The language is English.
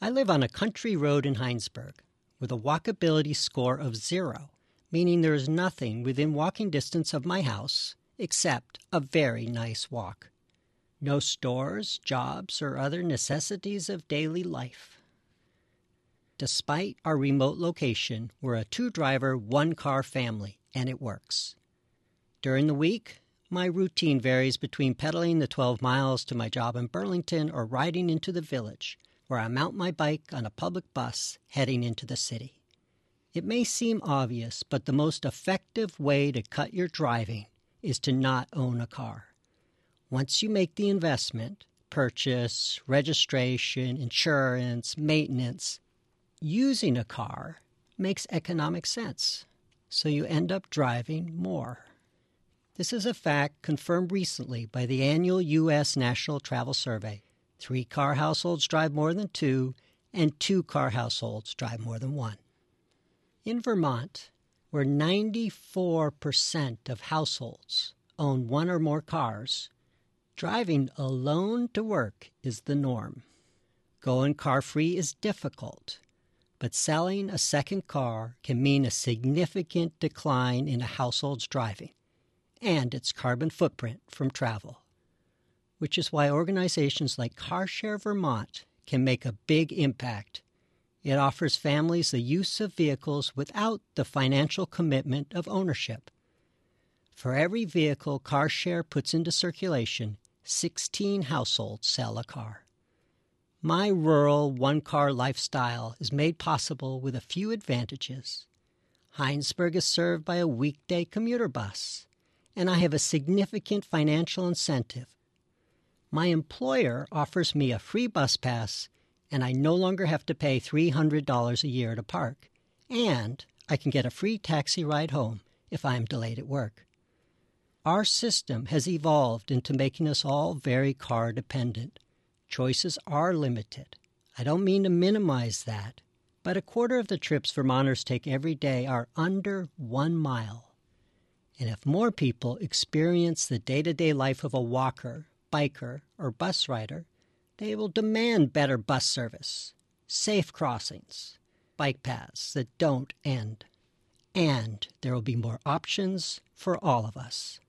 I live on a country road in Hinesburg with a walkability score of zero, meaning there is nothing within walking distance of my house except a very nice walk. No stores, jobs, or other necessities of daily life. Despite our remote location, we're a two driver, one car family, and it works. During the week, my routine varies between pedaling the 12 miles to my job in Burlington or riding into the village, where I mount my bike on a public bus heading into the city. It may seem obvious, but the most effective way to cut your driving is to not own a car. Once you make the investment, purchase, registration, insurance, maintenance, using a car makes economic sense. So you end up driving more. This is a fact confirmed recently by the annual U.S. National Travel Survey. Three car households drive more than two, and two car households drive more than one. In Vermont, where 94% of households own one or more cars, driving alone to work is the norm. Going car free is difficult, but selling a second car can mean a significant decline in a household's driving and its carbon footprint from travel, which is why organizations like CarShare Vermont can make a big impact. It offers families the use of vehicles without the financial commitment of ownership. For every vehicle CarShare puts into circulation, 16 households sell a car. My rural one car lifestyle is made possible with a few advantages. Hinesburg is served by a weekday commuter bus and I have a significant financial incentive. My employer offers me a free bus pass, and I no longer have to pay $300 a year to park, and I can get a free taxi ride home if I am delayed at work. Our system has evolved into making us all very car dependent. Choices are limited. I don't mean to minimize that, but a quarter of the trips Vermonters take every day are under one mile. And if more people experience the day to day life of a walker, biker, or bus rider, they will demand better bus service, safe crossings, bike paths that don't end. And there will be more options for all of us.